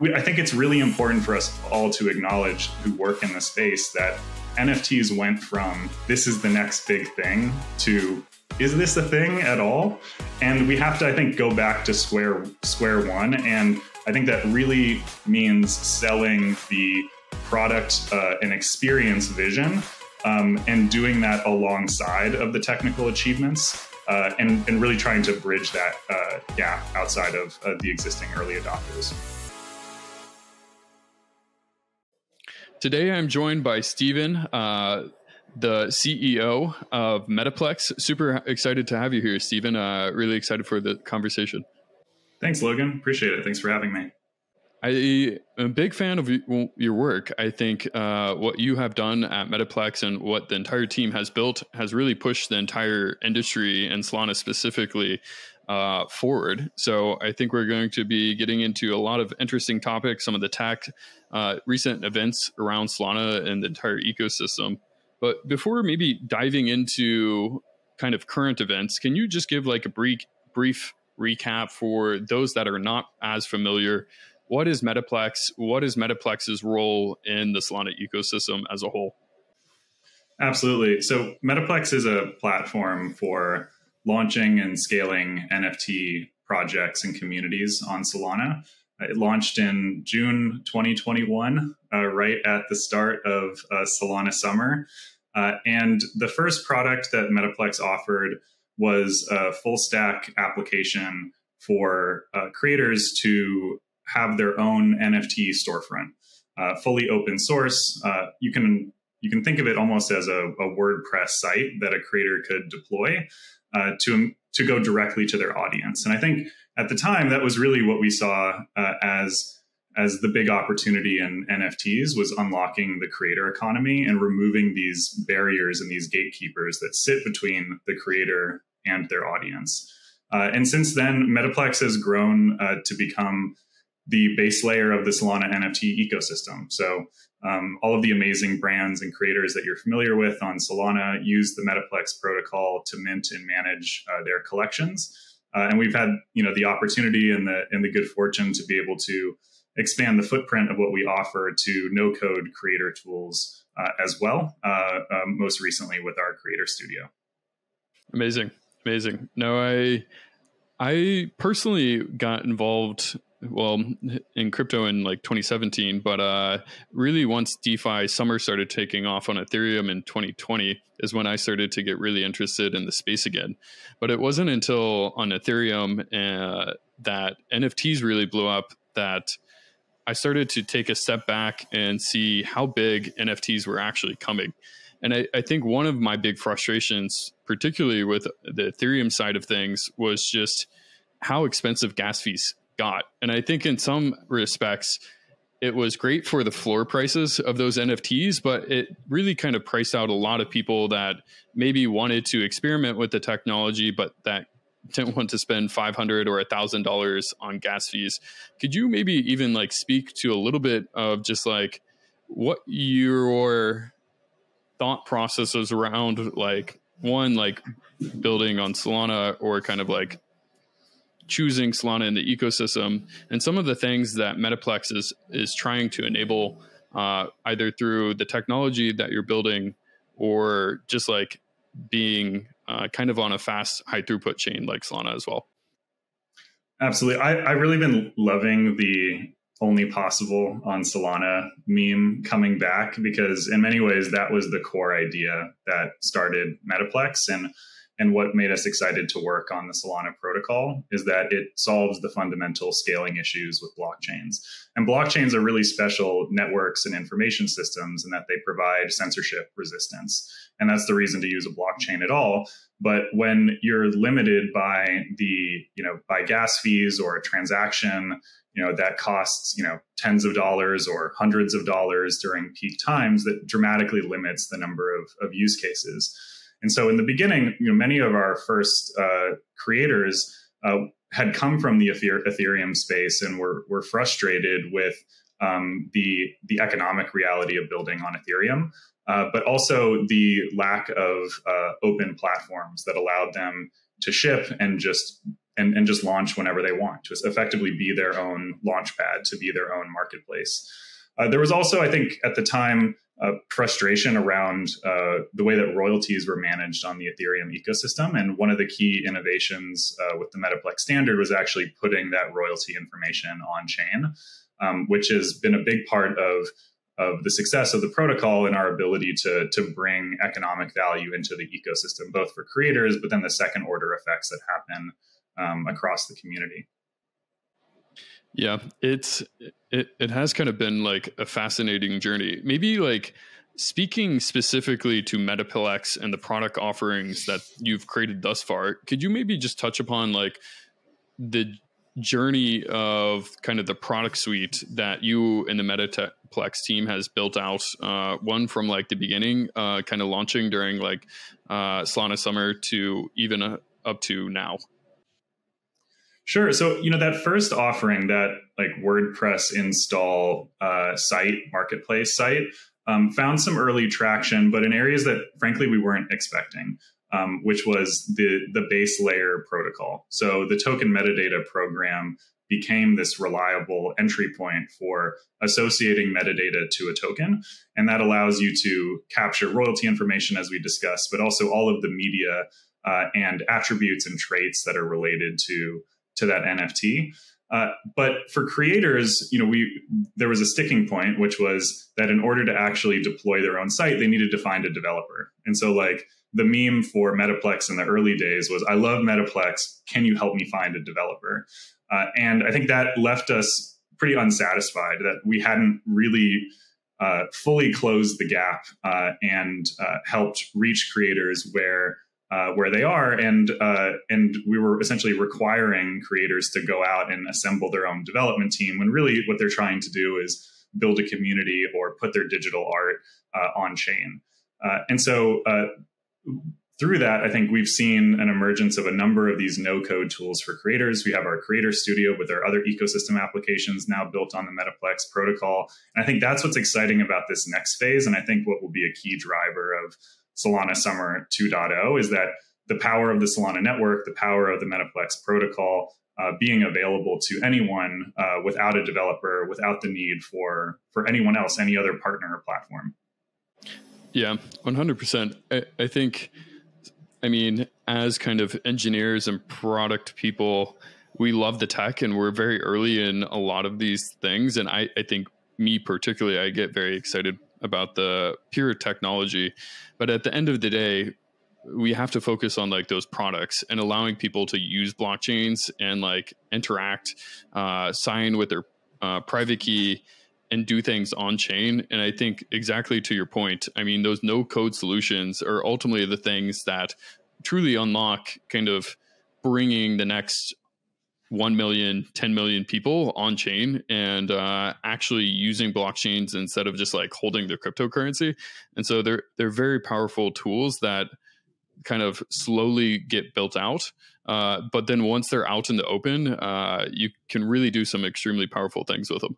I think it's really important for us all to acknowledge who work in the space that NFTs went from this is the next big thing to is this a thing at all? And we have to, I think, go back to square square one. And I think that really means selling the product uh, and experience vision um, and doing that alongside of the technical achievements uh, and, and really trying to bridge that uh, gap outside of uh, the existing early adopters. Today I'm joined by Stephen, uh, the CEO of Metaplex. Super excited to have you here, Stephen. Uh, really excited for the conversation. Thanks, Logan. Appreciate it. Thanks for having me. I am a big fan of your work. I think uh, what you have done at Metaplex and what the entire team has built has really pushed the entire industry and Solana specifically uh, forward. So I think we're going to be getting into a lot of interesting topics, some of the tech, uh, recent events around Solana and the entire ecosystem. But before maybe diving into kind of current events, can you just give like a brief brief recap for those that are not as familiar what is Metaplex? What is Metaplex's role in the Solana ecosystem as a whole? Absolutely. So Metaplex is a platform for launching and scaling NFT projects and communities on Solana. It launched in June 2021, uh, right at the start of uh, Solana summer. Uh, and the first product that Metaplex offered was a full stack application for uh, creators to have their own NFT storefront, uh, fully open source. Uh, you can you can think of it almost as a, a WordPress site that a creator could deploy uh, to to go directly to their audience. And I think at the time that was really what we saw uh, as as the big opportunity in NFTs was unlocking the creator economy and removing these barriers and these gatekeepers that sit between the creator and their audience. Uh, and since then, Metaplex has grown uh, to become the base layer of the Solana NFT ecosystem. So um, all of the amazing brands and creators that you're familiar with on Solana use the Metaplex protocol to mint and manage uh, their collections. Uh, and we've had you know the opportunity and the and the good fortune to be able to expand the footprint of what we offer to no code creator tools uh, as well. Uh, um, most recently with our Creator Studio. Amazing, amazing. No, I I personally got involved well in crypto in like 2017 but uh really once defi summer started taking off on ethereum in 2020 is when i started to get really interested in the space again. But it wasn't until on ethereum uh, that nfts really blew up that i started to take a step back and see how big nfts were actually coming. And I, I think one of my big frustrations particularly with the ethereum side of things was just how expensive gas fees got. And I think in some respects, it was great for the floor prices of those NFTs, but it really kind of priced out a lot of people that maybe wanted to experiment with the technology, but that didn't want to spend 500 or $1,000 on gas fees. Could you maybe even like speak to a little bit of just like what your thought process processes around like one, like building on Solana or kind of like choosing Solana in the ecosystem and some of the things that Metaplex is is trying to enable uh, either through the technology that you're building or just like being uh, kind of on a fast high throughput chain like Solana as well. Absolutely. I, I've really been loving the only possible on Solana meme coming back because in many ways that was the core idea that started Metaplex. And and what made us excited to work on the Solana protocol is that it solves the fundamental scaling issues with blockchains. And blockchains are really special networks and information systems in that they provide censorship resistance. And that's the reason to use a blockchain at all. But when you're limited by the, you know, by gas fees or a transaction, you know, that costs, you know, tens of dollars or hundreds of dollars during peak times, that dramatically limits the number of, of use cases. And so in the beginning, you know, many of our first uh, creators uh, had come from the Ethereum space and were, were frustrated with um, the, the economic reality of building on Ethereum, uh, but also the lack of uh, open platforms that allowed them to ship and just and, and just launch whenever they want, to effectively be their own launch pad, to be their own marketplace. Uh, there was also, I think, at the time, uh, frustration around uh, the way that royalties were managed on the Ethereum ecosystem. And one of the key innovations uh, with the Metaplex standard was actually putting that royalty information on chain, um, which has been a big part of of the success of the protocol and our ability to to bring economic value into the ecosystem, both for creators, but then the second order effects that happen um, across the community. Yeah, it's it it has kind of been like a fascinating journey. Maybe like speaking specifically to Metaplex and the product offerings that you've created thus far, could you maybe just touch upon like the journey of kind of the product suite that you and the Metaplex team has built out? Uh, one from like the beginning, uh, kind of launching during like uh, Solana Summer to even uh, up to now. Sure. So, you know, that first offering, that like WordPress install uh, site, marketplace site, um, found some early traction, but in areas that frankly we weren't expecting, um, which was the, the base layer protocol. So the token metadata program became this reliable entry point for associating metadata to a token. And that allows you to capture royalty information, as we discussed, but also all of the media uh, and attributes and traits that are related to to that NFT. Uh, but for creators, you know, we there was a sticking point, which was that in order to actually deploy their own site, they needed to find a developer. And so, like the meme for Metaplex in the early days was, "I love Metaplex. Can you help me find a developer?" Uh, and I think that left us pretty unsatisfied that we hadn't really uh, fully closed the gap uh, and uh, helped reach creators where uh, where they are, and uh, and we were essentially requiring creators to go out and assemble their own development team. When really what they're trying to do is build a community or put their digital art uh, on chain. Uh, and so uh, through that, I think we've seen an emergence of a number of these no code tools for creators. We have our Creator Studio with our other ecosystem applications now built on the Metaplex protocol. And I think that's what's exciting about this next phase. And I think what will be a key driver of Solana Summer 2.0 is that the power of the Solana network, the power of the Metaplex protocol, uh, being available to anyone uh, without a developer, without the need for for anyone else, any other partner or platform. Yeah, one hundred percent. I think, I mean, as kind of engineers and product people, we love the tech, and we're very early in a lot of these things. And I, I think me particularly, I get very excited about the pure technology. But at the end of the day, we have to focus on like those products and allowing people to use blockchains and like interact, uh, sign with their uh, private key, and do things on chain. And I think exactly to your point, I mean, those no code solutions are ultimately the things that truly unlock kind of bringing the next 1 million 10 million people on chain and uh, actually using blockchains instead of just like holding their cryptocurrency. And so they're they're very powerful tools that kind of slowly get built out uh, but then once they're out in the open uh, you can really do some extremely powerful things with them.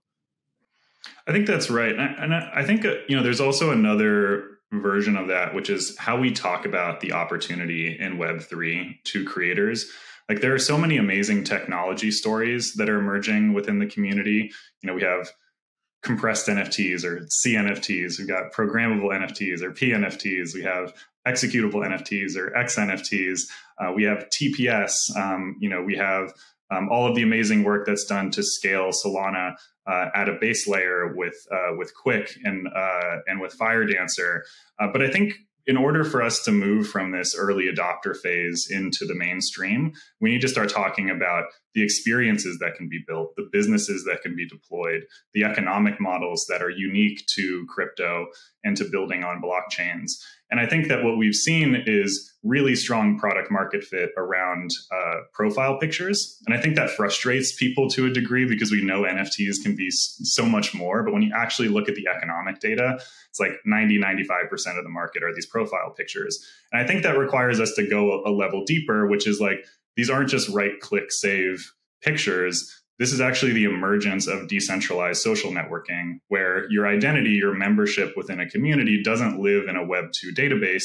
I think that's right. And i, I think uh, you know there's also another version of that which is how we talk about the opportunity in web3 to creators like there are so many amazing technology stories that are emerging within the community. You know, we have compressed NFTs or CNFTs. We've got programmable NFTs or PNFTs. We have executable NFTs or XNFTs. Uh, we have TPS. Um, you know, we have um, all of the amazing work that's done to scale Solana uh, at a base layer with uh, with QUIC and uh, and with Firedancer. Uh, but I think in order for us to move from this early adopter phase into the mainstream, we need to start talking about the experiences that can be built, the businesses that can be deployed, the economic models that are unique to crypto and to building on blockchains. And I think that what we've seen is really strong product market fit around uh, profile pictures. And I think that frustrates people to a degree because we know NFTs can be so much more. But when you actually look at the economic data, it's like 90, 95% of the market are these profile pictures. And I think that requires us to go a, a level deeper, which is like these aren't just right click save pictures this is actually the emergence of decentralized social networking, where your identity, your membership within a community doesn't live in a Web2 database.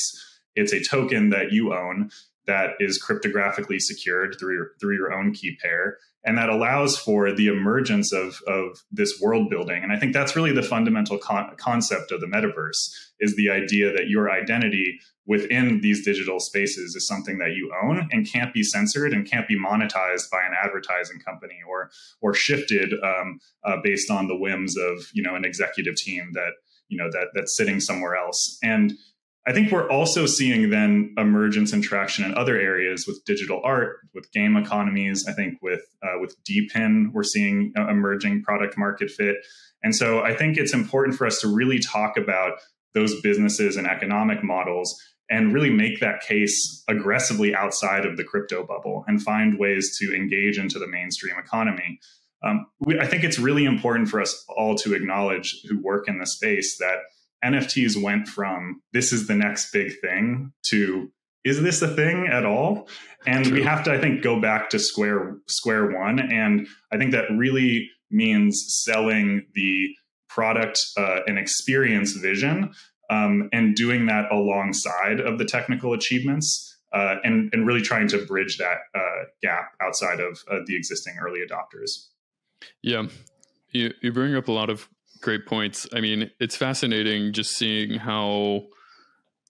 It's a token that you own. That is cryptographically secured through your, through your own key pair. And that allows for the emergence of, of this world building. And i think that's really the fundamental con- concept of the metaverse is the idea that your identity within these digital spaces is something that you own and can't be censored and can't be monetized by an advertising company or or shifted um, uh, based on the whims of you know an executive team that you know that that's sitting somewhere else. And I think we're also seeing then emergence and traction in other areas with digital art, with game economies. I think with uh, with DePIN, we're seeing emerging product market fit. And so I think it's important for us to really talk about those businesses and economic models and really make that case aggressively outside of the crypto bubble and find ways to engage into the mainstream economy. Um, we, I think it's really important for us all to acknowledge who work in the space that NFTs went from this is the next big thing to is this a thing at all? And True. we have to, I think, go back to square square one. And I think that really means selling the product uh, and experience vision um, and doing that alongside of the technical achievements uh, and, and really trying to bridge that uh, gap outside of the existing early adopters. Yeah, you, you bring up a lot of great points. I mean, it's fascinating just seeing how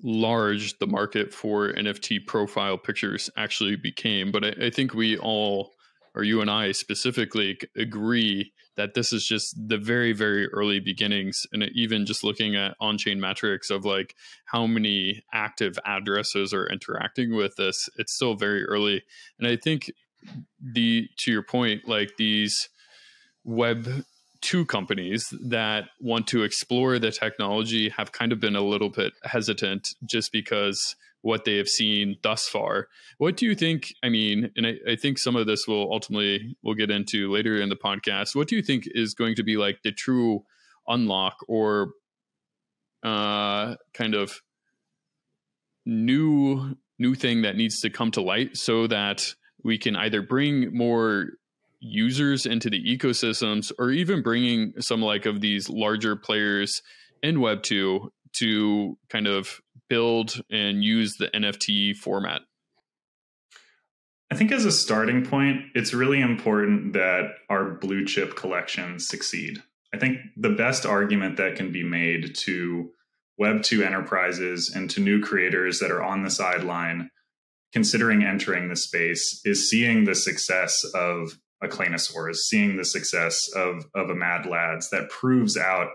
large the market for NFT profile pictures actually became. But I, I, think we all, or you and I specifically, agree that this is just the very, very early beginnings. And even just looking at on chain metrics of like how many active addresses are interacting with this, it's still very early. And I think the, to your point, like these web two companies that want to explore the technology have kind of been a little bit hesitant just because what they have seen thus far. What do you think? I mean, and I, I, think some of this will ultimately we'll get into later in the podcast. What do you think is going to be like the true unlock or uh, kind of new new thing that needs to come to light so that we can either bring more users into the ecosystems or even bringing some like of these larger players in web 2 to kind of build and use the nft format? I think as a starting point it's really important that our blue chip collections succeed. I think the best argument that can be made to web 2 enterprises and to new creators that are on the sideline considering entering the space is seeing the success of a Claynosaurus, seeing the success of of a Mad Lads that proves out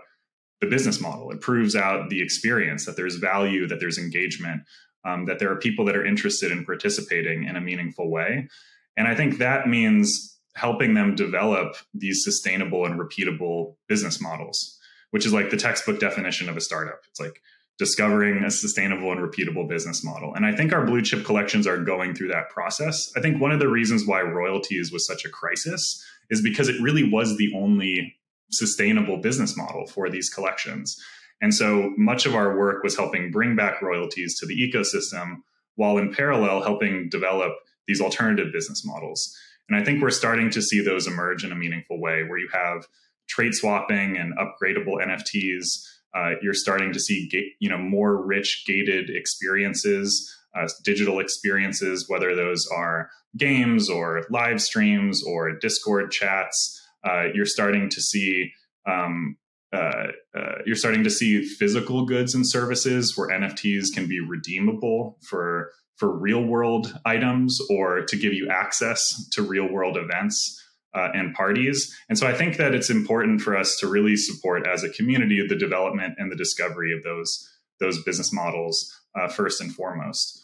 the business model. It proves out the experience that there's value, that there's engagement, um, that there are people that are interested in participating in a meaningful way. And I think that means helping them develop these sustainable and repeatable business models, which is like the textbook definition of a startup. It's like discovering a sustainable and repeatable business model. And I think our blue chip collections are going through that process. I think one of the reasons why royalties was such a crisis is because it really was the only sustainable business model for these collections. And so much of our work was helping bring back royalties to the ecosystem while in parallel helping develop these alternative business models. And I think we're starting to see those emerge in a meaningful way where you have trade swapping and upgradable NFTs uh, you're starting to see you know more rich gated experiences uh, digital experiences whether those are games or live streams or discord chats. Uh, you're starting to see um, uh, uh, you're starting to see physical goods and services where nfts can be redeemable for for real world items or to give you access to real world events uh, and parties. And so I think that it's important for us to really support as a community the development and the discovery of those those business models uh, first and foremost.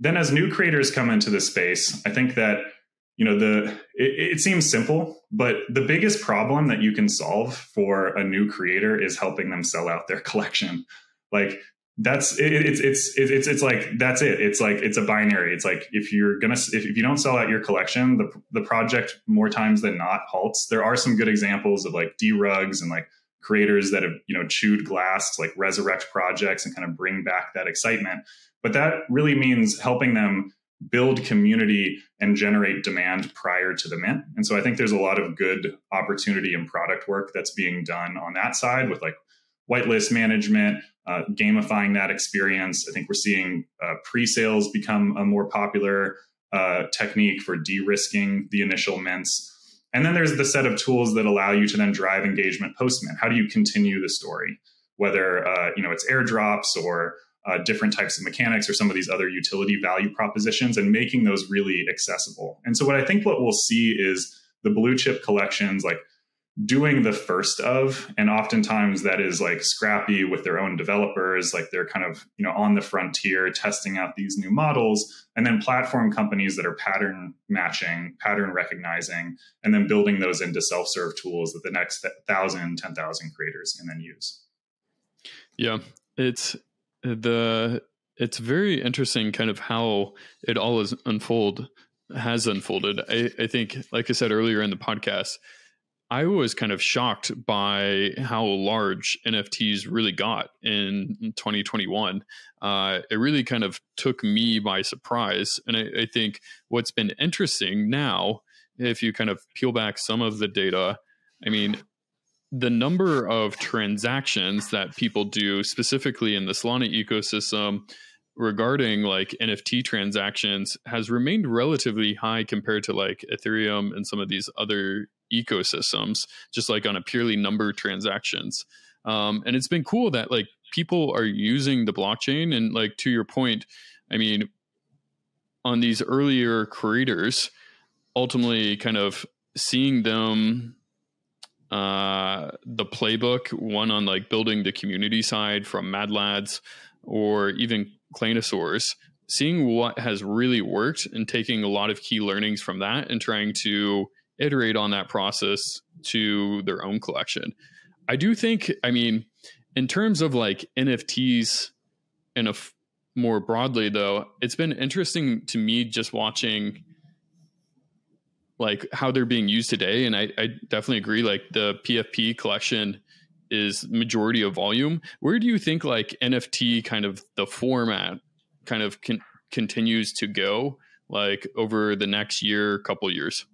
Then, as new creators come into the space, I think that you know the it, it seems simple, but the biggest problem that you can solve for a new creator is helping them sell out their collection. Like that's it, it's it's it's it's like that's it. It's like it's a binary. It's like if you're gonna if, if you don't sell out your collection the the project more times than not halts. There are some good examples of like drugs and like creators that have you know chewed glass to like resurrect projects and kind of bring back that excitement. But that really means helping them build community and generate demand prior to the mint. And so i think there's a lot of good opportunity and product work that's being done on that side with like whitelist management, uh, gamifying that experience. I think we're seeing uh, pre-sales become a more popular uh, technique for de-risking the initial mints. And then there's the set of tools that allow you to then drive engagement post mint. How do you continue the story? Whether uh, you know it's airdrops or uh, different types of mechanics or some of these other utility value propositions, and making those really accessible. And so, what I think what we'll see is the blue chip collections like doing the first of and oftentimes that is like scrappy with their own developers like they're kind of you know on the frontier testing out these new models and then platform companies that are pattern matching pattern recognizing and then building those into self-serve tools that the next 1000 10000 creators can then use. Yeah. It's the it's very interesting kind of how it all is unfold has unfolded. I, I think like i said earlier in the podcast I was kind of shocked by how large NFTs really got in 2021. Uh, it really kind of took me by surprise. And I, I, think what's been interesting now, if you kind of peel back some of the data, I mean, the number of transactions that people do specifically in the Solana ecosystem regarding like NFT transactions has remained relatively high compared to like Ethereum and some of these other ecosystems, just like on a purely number transactions. Um, and it's been cool that like people are using the blockchain. And like to your point, I mean, on these earlier creators, ultimately kind of seeing them uh, the playbook, one on like building the community side from Mad Lads or even Claynosaurz, seeing what has really worked and taking a lot of key learnings from that and trying to iterate on that process to their own collection. I do think, I mean, in terms of like NFTs and more broadly though, it's been interesting to me just watching like how they're being used today. And I, I definitely agree. Like the PFP collection is majority of volume. Where do you think like NFT kind of the format kind of con- continues to go like over the next year, couple years?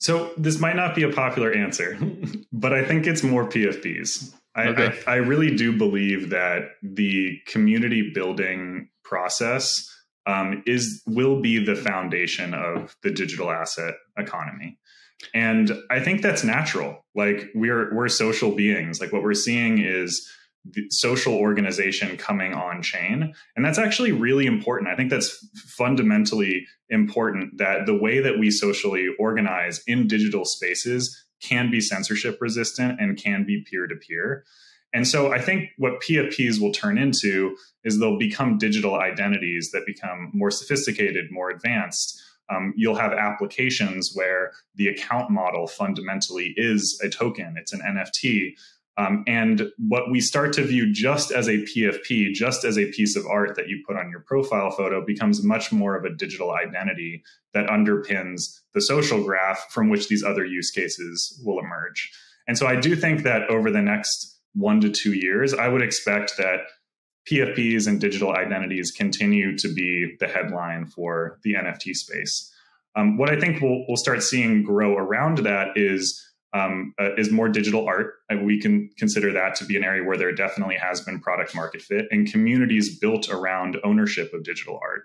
So this might not be a popular answer, but I think it's more PFPs. I, okay. I, I, really do believe that the community building process um, is will be the foundation of the digital asset economy, and I think that's natural. Like we're we're social beings. Like what we're seeing is social organization coming on chain. And that's actually really important. I think that's fundamentally important that the way that we socially organize in digital spaces can be censorship resistant and can be peer to peer. And so I think what PFPs will turn into is they'll become digital identities that become more sophisticated, more advanced. Um, you'll have applications where the account model fundamentally is a token, it's an NFT um, and what we start to view just as a PFP, just as a piece of art that you put on your profile photo, becomes much more of a digital identity that underpins the social graph from which these other use cases will emerge. And so I do think that over the next one to two years, I would expect that PFPs and digital identities continue to be the headline for the NFT space. Um, what I think we'll, we'll start seeing grow around that is um, uh, is more digital art. And we can consider that to be an area where there definitely has been product market fit and communities built around ownership of digital art.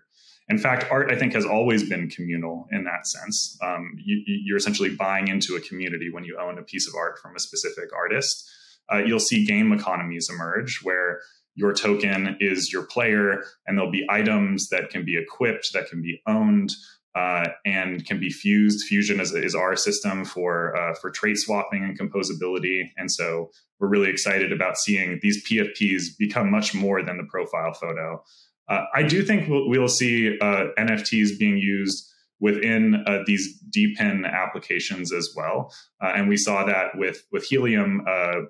In fact, art, I think, has always been communal in that sense. Um, you, are essentially buying into a community when you own a piece of art from a specific artist. Uh, you'll see game economies emerge where your token is your player, and there'll be items that can be equipped, that can be owned, uh, and can be fused. Fusion is, is our system for uh, for trait swapping and composability, and so we're really excited about seeing these PFPs become much more than the profile photo. Uh, I do think we'll, we'll see uh, NFTs being used within uh, these DePIN applications as well, uh, and we saw that with with Helium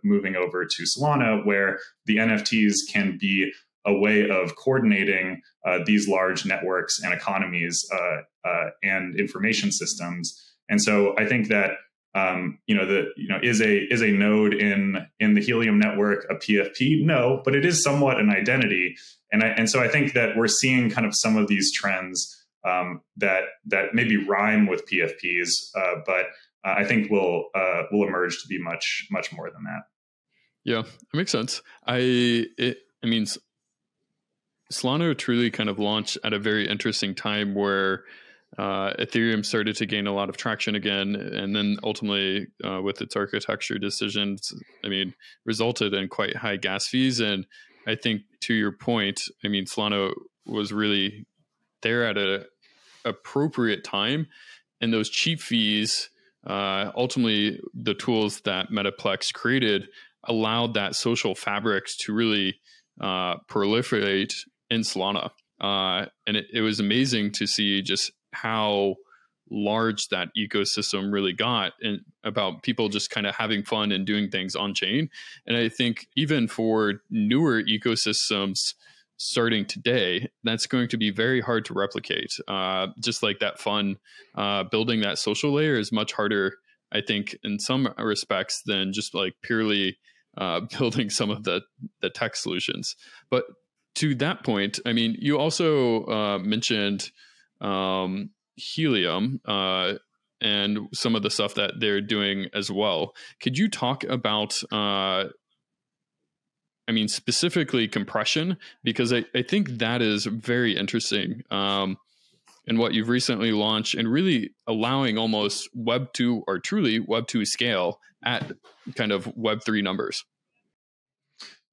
moving over to Solana, where the NFTs can be a way of coordinating uh, these large networks and economies uh, uh, and information systems. And so I think that um, you know the you know is a is a node in in the Helium network a PFP? No, but it is somewhat an identity. And I, and so I think that we're seeing kind of some of these trends um, that that maybe rhyme with PFPs, uh, but uh, I think will uh, will emerge to be much much more than that. Yeah, it makes sense. I it, I mean, Solana truly kind of launched at a very interesting time where uh, Ethereum started to gain a lot of traction again, and then ultimately, uh, with its architecture decisions, I mean, resulted in quite high gas fees. And I think to your point, I mean, Solana was really there at a appropriate time, and those cheap fees, uh, ultimately, the tools that Metaplex created allowed that social fabrics to really uh, proliferate in Solana. Uh, and it, it was amazing to see just how large that ecosystem really got and about people just kind of having fun and doing things on chain. And I think even for newer ecosystems starting today, that's going to be very hard to replicate. Uh, just like that fun, uh, building that social layer is much harder, I think, in some respects than just like purely uh, building some of the the tech solutions. But to that point, I mean, you also uh, mentioned um, Helium uh, and some of the stuff that they're doing as well. Could you talk about? Uh, I mean, specifically compression, because I, I think that is very interesting. Um, and what you've recently launched and really allowing almost web 2 or truly web 2 scale at kind of web 3 numbers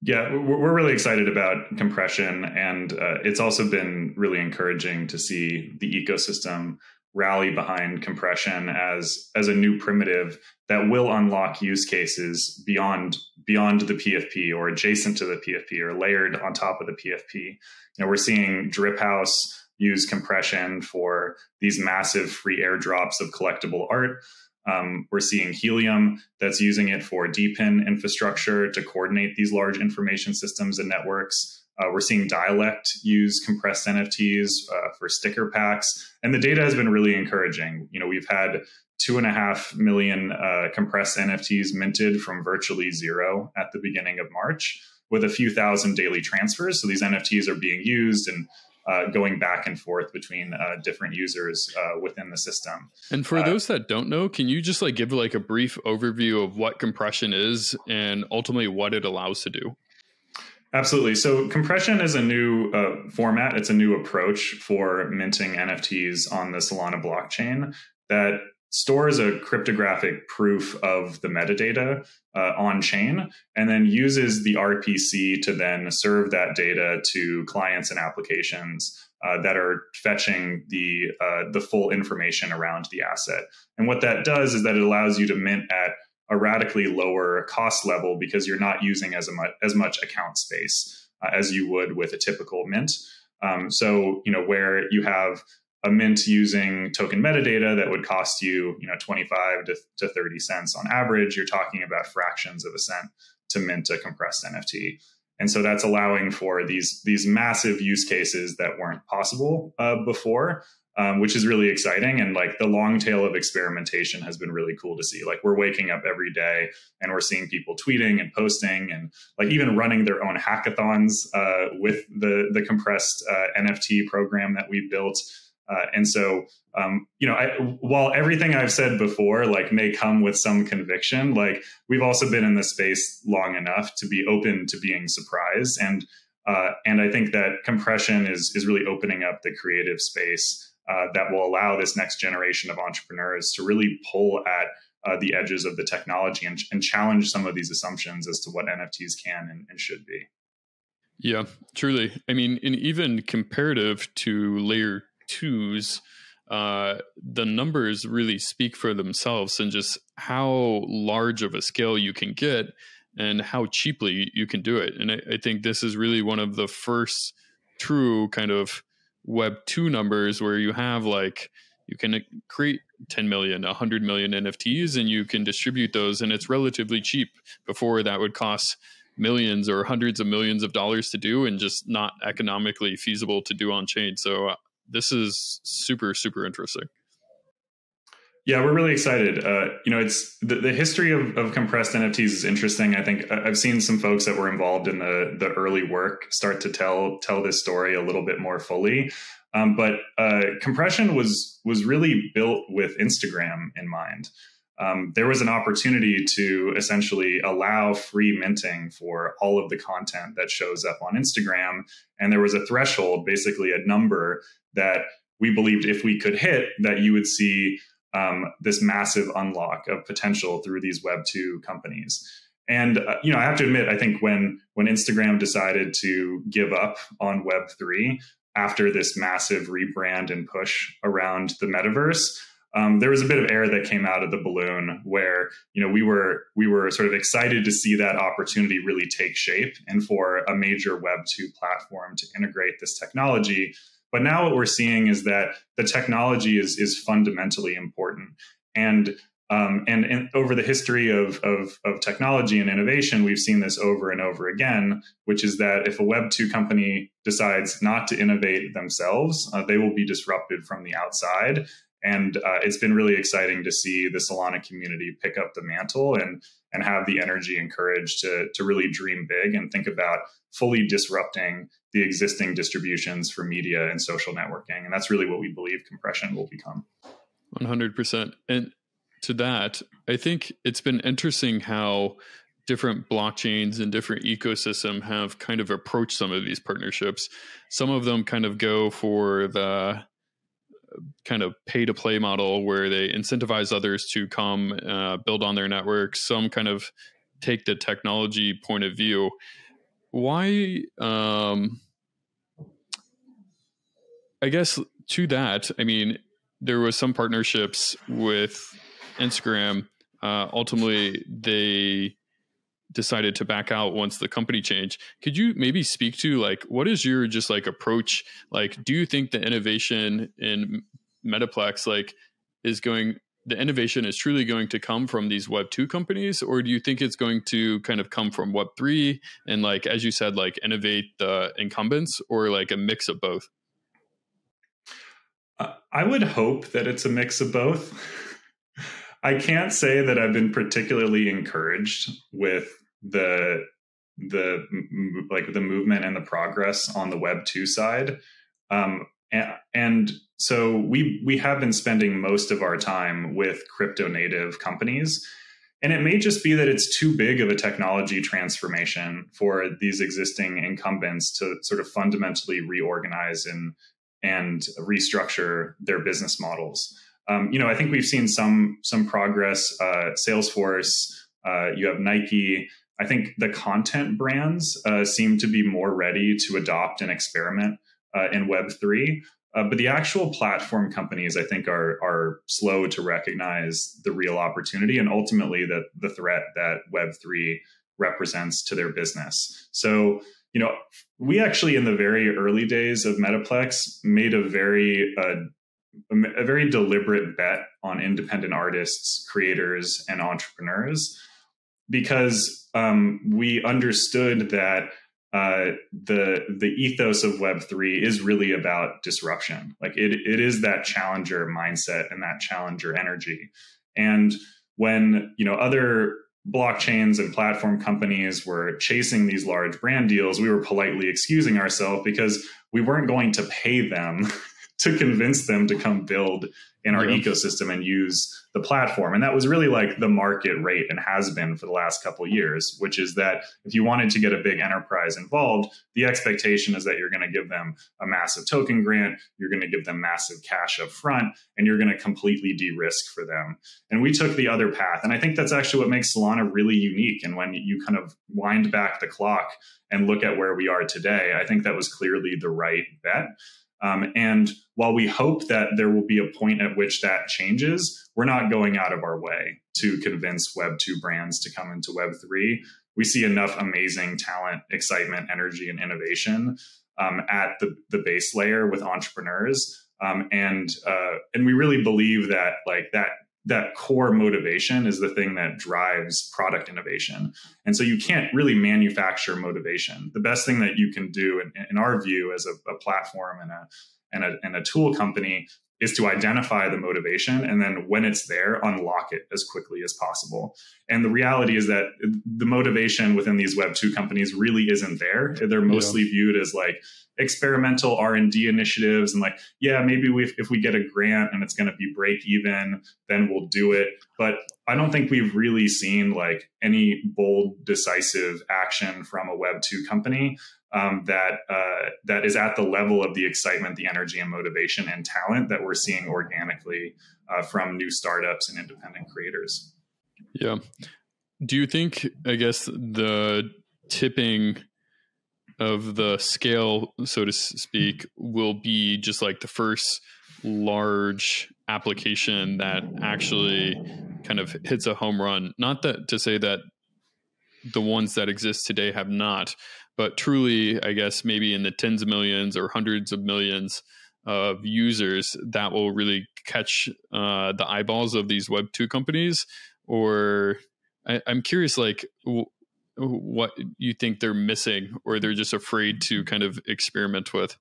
yeah, we're really excited about compression, and uh, it's also been really encouraging to see the ecosystem rally behind compression as as a new primitive that will unlock use cases beyond beyond the PFP or adjacent to the PFP or layered on top of the PFP. You know, we're seeing DRiP Haus use compression for these massive free airdrops of collectible art. Um, we're seeing Helium that's using it for DePIN infrastructure to coordinate these large information systems and networks. Uh, we're seeing Dialect use compressed NFTs uh, for sticker packs, and the data has been really encouraging. You know, we've had two and a half million uh, compressed NFTs minted from virtually zero at the beginning of March, with a few thousand daily transfers. So these NFTs are being used and uh, going back and forth between uh, different users uh, within the system. And for uh, those that don't know, can you just like give like a brief overview of what compression is and ultimately what it allows to do? Absolutely. So compression is a new uh, format. It's a new approach for minting NFTs on the Solana blockchain that stores a cryptographic proof of the metadata uh, on chain and then uses the RPC to then serve that data to clients and applications uh, that are fetching the uh, the full information around the asset. And what that does is that it allows you to mint at a radically lower cost level because you're not using as much as much account space uh, as you would with a typical mint. Um, so you know where you have a mint using token metadata that would cost you, you know, 25 to, to 30 cents on average, you're talking about fractions of a cent to mint a compressed NFT. And so that's allowing for these these massive use cases that weren't possible uh, before, um, which is really exciting. And like the long tail of experimentation has been really cool to see. Like we're waking up every day and we're seeing people tweeting and posting and like even running their own hackathons uh, with the the compressed uh, NFT program that we built. Uh, and so, um, you know, I, while everything I've said before, like, may come with some conviction, like, we've also been in this space long enough to be open to being surprised. And, uh, and I think that compression is, is really opening up the creative space uh, that will allow this next generation of entrepreneurs to really pull at uh, the edges of the technology and, and, challenge some of these assumptions as to what NFTs can and, and should be. Yeah, truly. I mean, and even comparative to layer twos, uh, the numbers really speak for themselves and just how large of a scale you can get and how cheaply you can do it. And I, I think this is really one of the first true kind of Web 2 numbers where you have like, you can create 10 million, 100 million NFTs and you can distribute those and it's relatively cheap. Before that would cost millions or hundreds of millions of dollars to do and just not economically feasible to do on chain. So uh, this is super super interesting. Yeah, we're really excited. Uh, you know, it's the, the history of, of, compressed NFTs is interesting. I think I've seen some folks that were involved in the the early work start to tell tell this story a little bit more fully. Um, but uh, compression was was really built with Instagram in mind. um, there was an opportunity to essentially allow free minting for all of the content that shows up on Instagram. And there was a threshold, basically a number that we believed if we could hit, that you would see um, this massive unlock of potential through these Web two companies. And uh, you know, I have to admit, I think when when Instagram decided to give up on Web three after this massive rebrand and push around the metaverse, um, there was a bit of air that came out of the balloon where you know we were we were sort of excited to see that opportunity really take shape and for a major Web two platform to integrate this technology. But now what we're seeing is that the technology is is fundamentally important and um, and, and, over the history of, of, of, technology and innovation, we've seen this over and over again, which is that if a Web 2 company decides not to innovate themselves, uh, they will be disrupted from the outside. And uh, it's been really exciting to see the Solana community pick up the mantle and, and have the energy and courage to, to really dream big and think about fully disrupting the existing distributions for media and social networking. And that's really what we believe compression will become. 100%. And to that, I think it's been interesting how different blockchains and different ecosystem have kind of approached some of these partnerships. Some of them kind of go for the kind of pay to play model where they incentivize others to come uh, build on their network. Some kind of take the technology point of view. Why? Um, I guess to that, I mean, there was some partnerships with Instagram, uh, ultimately they decided to back out once the company changed. Could you maybe speak to like what is your just like approach? Like, do you think the innovation in Metaplex like is going the innovation is truly going to come from these web 2 companies or do you think it's going to kind of come from web 3 and like as you said like innovate the incumbents or like a mix of both? I would hope that it's a mix of both. I can't say that I've been particularly encouraged with the the like the movement and the progress on the Web two side, um, and, and so we we have been spending most of our time with crypto native companies. And it may just be that it's too big of a technology transformation for these existing incumbents to sort of fundamentally reorganize and and restructure their business models. Um, you know, I think we've seen some some progress. Uh, Salesforce, uh, you have Nike. I think the content brands uh, seem to be more ready to adopt and experiment uh, in Web three. Uh, but the actual platform companies, I think, are are slow to recognize the real opportunity and ultimately the the threat that Web three represents to their business. So, you know, we actually in the very early days of Metaplex made a very uh, a very deliberate bet on independent artists, creators, and entrepreneurs because um, we understood that uh, the the ethos of Web three is really about disruption. Like it it is that challenger mindset and that challenger energy. And when you know other blockchains and platform companies were chasing these large brand deals, we were politely excusing ourselves because we weren't going to pay them to convince them to come build in our yeah. ecosystem and use the platform. And that was really like the market rate and has been for the last couple years, which is that if you wanted to get a big enterprise involved, the expectation is that you're going to give them a massive token grant, you're going to give them massive cash up front, and you're going to completely de-risk for them. And we took the other path. And I think that's actually what makes Solana really unique. And when you kind of wind back the clock and look at where we are today, I think that was clearly the right bet. Um, and while we hope that there will be a point at which that changes, we're not going out of our way to convince Web 2 brands to come into Web 3. We see enough amazing talent, excitement, energy, and innovation um, at the, the base layer with entrepreneurs. Um, and uh, and we really believe that like that that core motivation is the thing that drives product innovation. And so you can't really manufacture motivation. The best thing that you can do, in, in our view, as a, a platform and a, and a, and a tool company, is to identify the motivation and then when it's there unlock it as quickly as possible and the reality is that the motivation within these web 2 companies really isn't there they're mostly yeah. viewed as like experimental r&d initiatives and like yeah maybe we, if we get a grant and it's going to be break even then we'll do it but I don't think we've really seen like any bold, decisive action from a Web two company um, that uh, that is at the level of the excitement, the energy, and motivation and talent that we're seeing organically uh, from new startups and independent creators. Yeah. Do you think? I guess the tipping of the scale, so to speak, will be just like the first large application that actually kind of hits a home run. Not that to say that the ones that exist today have not, but truly, I guess maybe in the tens of millions or hundreds of millions of users that will really catch uh, the eyeballs of these Web two companies. Or I, am curious, like. W- what you think they're missing or they're just afraid to mm-hmm. kind of experiment with?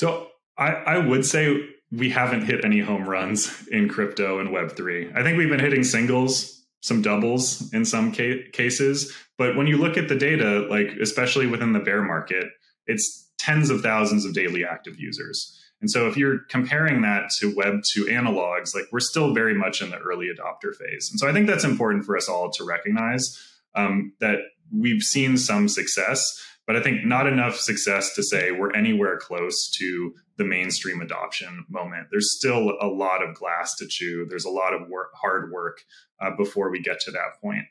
So I, I would say we haven't hit any home runs in crypto and Web3. I think we've been hitting singles, some doubles in some ca- cases. But when you look at the data, like especially within the bear market, it's tens of thousands of daily active users. And so if you're comparing that to Web 2 analogs, like we're still very much in the early adopter phase. And so I think that's important for us all to recognize um, that we've seen some success, but I think not enough success to say we're anywhere close to the mainstream adoption moment. There's still a lot of glass to chew. There's a lot of work, hard work uh, before we get to that point.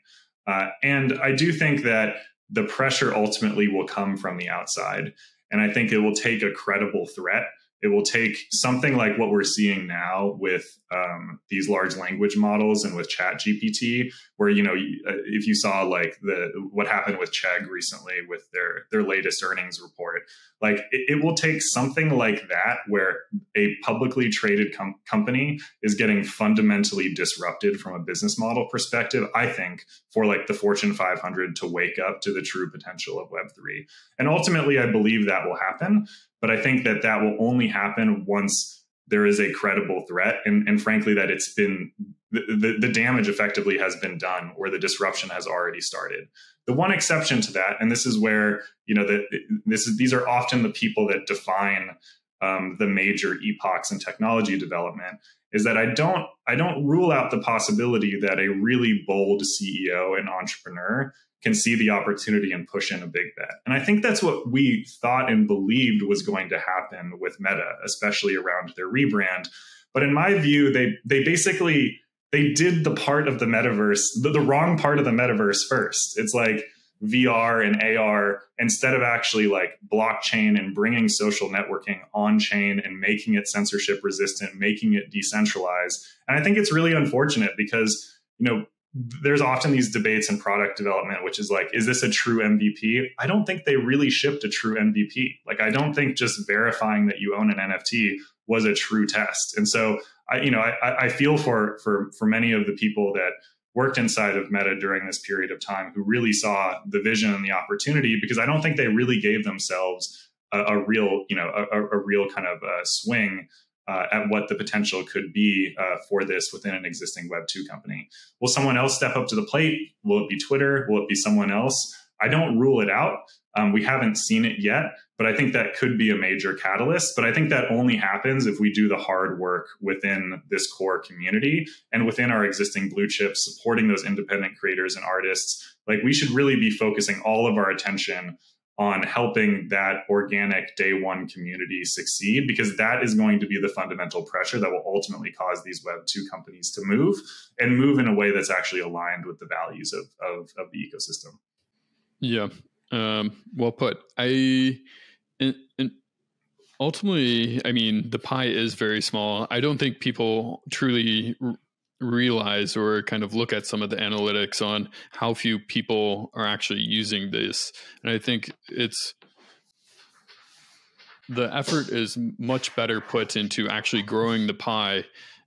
Uh, and I do think that the pressure ultimately will come from the outside. And I think it will take a credible threat it will take something like what we're seeing now with um, these large language models and with chat gpt where you know uh, if you saw like the what happened with chegg recently with their their latest earnings report like it, it will take something like that where a publicly traded com- company is getting fundamentally disrupted from a business model perspective i think for like the fortune 500 to wake up to the true potential of web3 and ultimately i believe that will happen but I think that that will only happen once there is a credible threat. And, and frankly, that it's been the, the, the damage effectively has been done or the disruption has already started. The one exception to that, and this is where, you know, that this is, these are often the people that define um, the major epochs in technology development is that I don't I don't rule out the possibility that a really bold CEO and entrepreneur can see the opportunity and push in a big bet. And I think that's what we thought and believed was going to happen with Meta, especially around their rebrand. But in my view, they they basically they did the part of the metaverse, the, the wrong part of the metaverse first. It's like VR and AR instead of actually like blockchain and bringing social networking on chain and making it censorship resistant, making it decentralized. And I think it's really unfortunate because, you know, there's often these debates in product development, which is like, is this a true MVP? I don't think they really shipped a true MVP. Like, I don't think just verifying that you own an NFT was a true test. And so, I, you know, I, I feel for for for many of the people that worked inside of Meta during this period of time who really saw the vision and the opportunity, because I don't think they really gave themselves a, a real, you know, a, a real kind of uh, swing uh, at what the potential could be uh, for this within an existing Web 2 company. Will someone else step up to the plate? Will it be Twitter? Will it be someone else? I don't rule it out. Um, we haven't seen it yet, but I think that could be a major catalyst. But I think that only happens if we do the hard work within this core community and within our existing blue chips, supporting those independent creators and artists. Like we should really be focusing all of our attention on helping that organic day one community succeed because that is going to be the fundamental pressure that will ultimately cause these web 2 companies to move and move in a way that's actually aligned with the values of, of, of the ecosystem. Yeah um, well put. I and, and ultimately i mean the pie is very small. I don't think people truly realize or kind of look at some of the analytics on how few people are actually using this. And I think it's the effort is much better put into actually growing the pie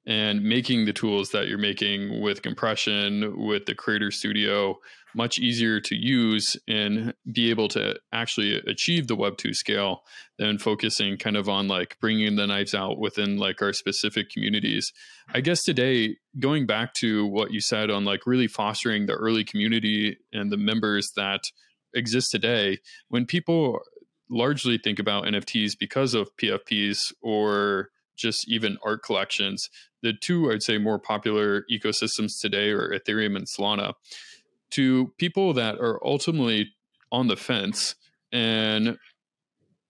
and making the tools that you're making with compression, with the Creator Studio, much easier to use and be able to actually achieve the web 2 scale than focusing kind of on like bringing the knives out within like our specific communities. I guess today going back to what you said on like really fostering the early community and the members that exist today when people largely think about nfts because of pfps or just even art collections. The two I'd say more popular ecosystems today are Ethereum and Solana. To people that are ultimately on the fence and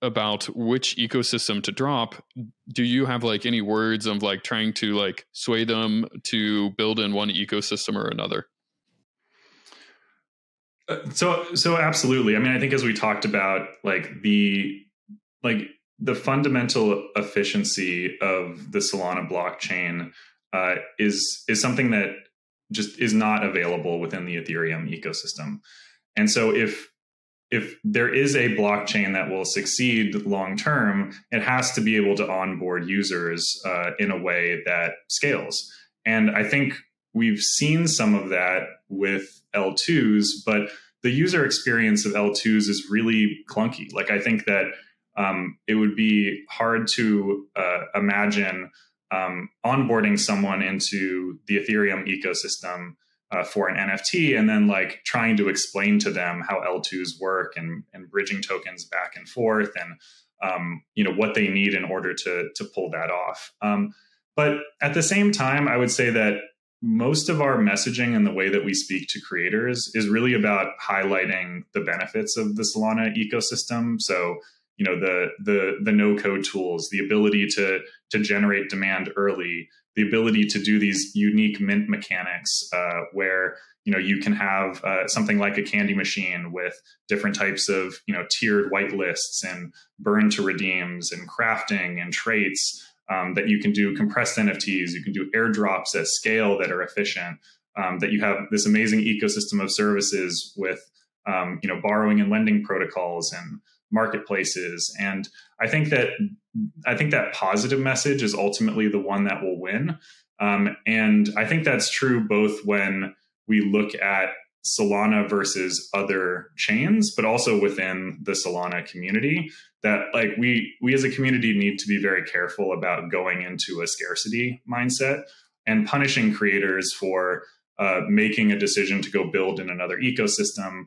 about which ecosystem to drop do you have like any words of like trying to like sway them to build in one ecosystem or another uh, so so absolutely i mean i think as we talked about like the like the fundamental efficiency of the solana blockchain uh, is is something that just is not available within the ethereum ecosystem and so if if there is a blockchain that will succeed long term, it has to be able to onboard users uh, in a way that scales. And I think we've seen some of that with L2s, but the user experience of L2s is really clunky. Like, I think that um, it would be hard to uh, imagine um, onboarding someone into the Ethereum ecosystem uh, for an NFT and then like trying to explain to them how L2s work and, and bridging tokens back and forth and um, you know what they need in order to to pull that off. Um, but at the same time, I would say that most of our messaging and the way that we speak to creators is really about highlighting the benefits of the Solana ecosystem. So you know the the the no code tools, the ability to to generate demand early, the ability to do these unique mint mechanics uh, where you know you can have uh, something like a candy machine with different types of you know tiered white lists and burn to redeems and crafting and traits um, that you can do compressed nfts you can do airdrops at scale that are efficient um, that you have this amazing ecosystem of services with um, you know borrowing and lending protocols and marketplaces. And i think that i think that positive message is ultimately the one that will win. Um, and i think that's true both when we look at solana versus other chains but also within the solana community that like we we as a community need to be very careful about going into a scarcity mindset and punishing creators for uh, making a decision to go build in another ecosystem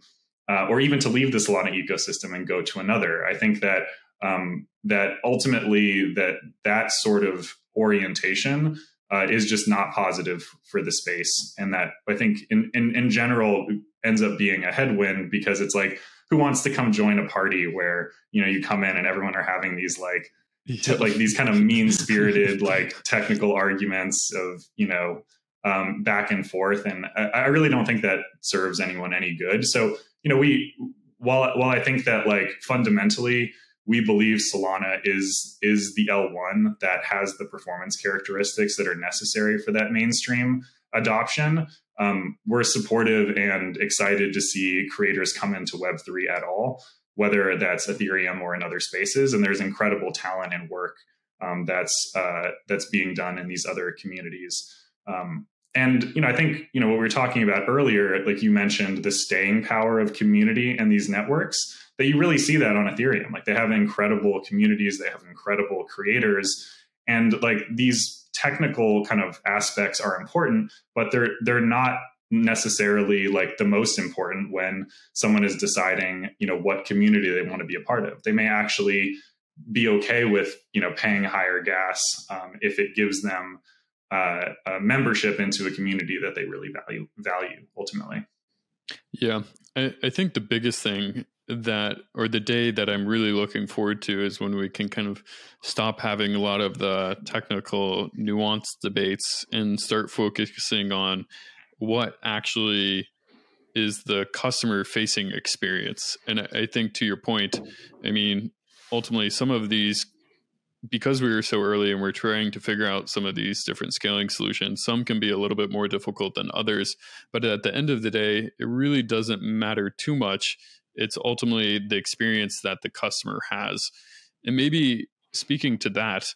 uh, or even to leave the Solana ecosystem and go to another. I think that um, that ultimately that that sort of orientation uh, is just not positive for the space, and that I think in, in in general ends up being a headwind because it's like who wants to come join a party where you know you come in and everyone are having these like yeah. like these kind of mean spirited like technical arguments of you know um, back and forth and I, I, really don't think that serves anyone any good so you know, we while while I think that like fundamentally we believe Solana is is the L1 that has the performance characteristics that are necessary for that mainstream adoption. Um, we're supportive and excited to see creators come into Web3 at all, whether that's Ethereum or in other spaces. And there's incredible talent and work um, that's uh, that's being done in these other communities. Um, and you know i think you know what we were talking about earlier like you mentioned the staying power of community and these networks that you really see that on ethereum. Like they have incredible communities they have incredible creators and like these technical kind of aspects are important but they're they're not necessarily like the most important when someone is deciding you know what community they want to be a part of. They may actually be okay with you know paying higher gas um, if it gives them uh, membership into a community that they really value value ultimately. Yeah, I, I think the biggest thing that or the day that I'm really looking forward to is when we can kind of stop having a lot of the technical nuanced debates and start focusing on what actually is the customer facing experience. And I think to your point, I mean, ultimately some of these because we were so early and we're trying to figure out some of these different scaling solutions, some can be a little bit more difficult than others. But at the end of the day, it really doesn't matter too much. It's ultimately the experience that the customer has. And maybe speaking to that,